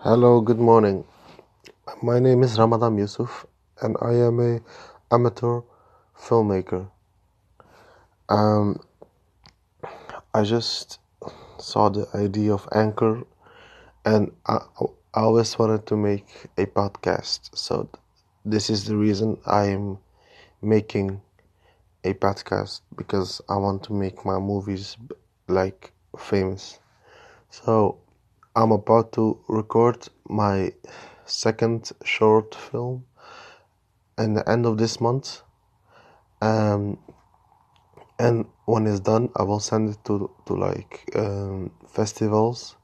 Hello, good morning. My name is Ramadan Yusuf and I am a amateur filmmaker. Um, I just saw the idea of Anchor and I, I always wanted to make a podcast. So this is the reason I am making a podcast because I want to make my movies like famous. So I'm about to record my second short film in the end of this month. Um, and when it's done, I will send it to to like um, festivals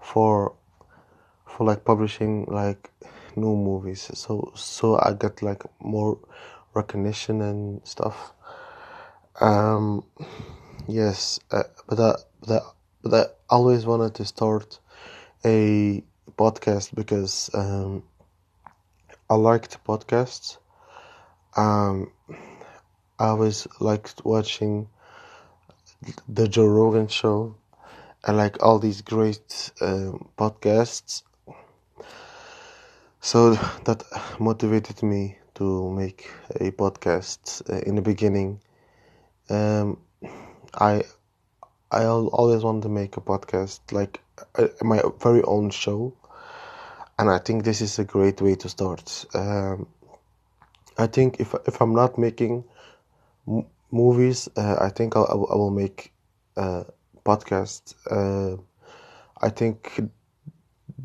for for like publishing like new movies. So so I get like more recognition and stuff. Um, yes, uh, but I, I, but I always wanted to start a podcast because um, I liked podcasts. Um, I always liked watching the Joe Rogan show and like all these great um, podcasts. So that motivated me to make a podcast uh, in the beginning. Um, I I always wanted to make a podcast like my very own show, and I think this is a great way to start. Um, I think if if I'm not making m- movies, uh, I think I'll, I will, make a podcast. Uh, I think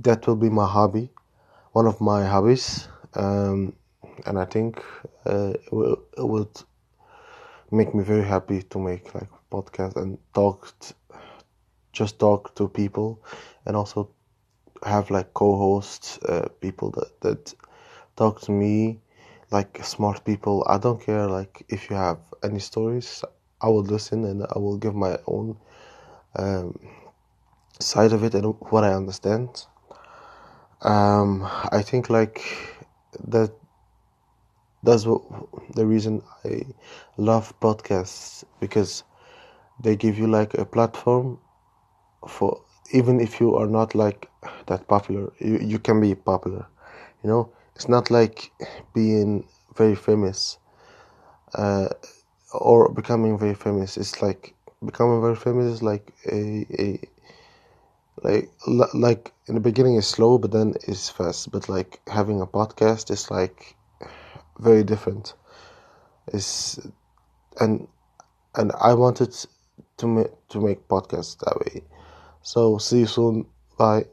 that will be my hobby, one of my hobbies, um, and I think uh, it, will, it would make me very happy to make like podcast and talk t- just talk to people and also have like co-hosts uh, people that that talk to me like smart people. I don't care like if you have any stories i will listen and i will give my own um, side of it and what i understand. Um, i think like that that's what the reason i love podcasts because they give you like a platform for even if you are not like that popular you, you can be popular you know? It's not like being very famous uh, or becoming very famous. It's like becoming very famous is like a, a like like in the beginning is slow but then it's fast. But like having a podcast is like very different. It's and and i wanted to make to make podcasts that way so see you soon. Bye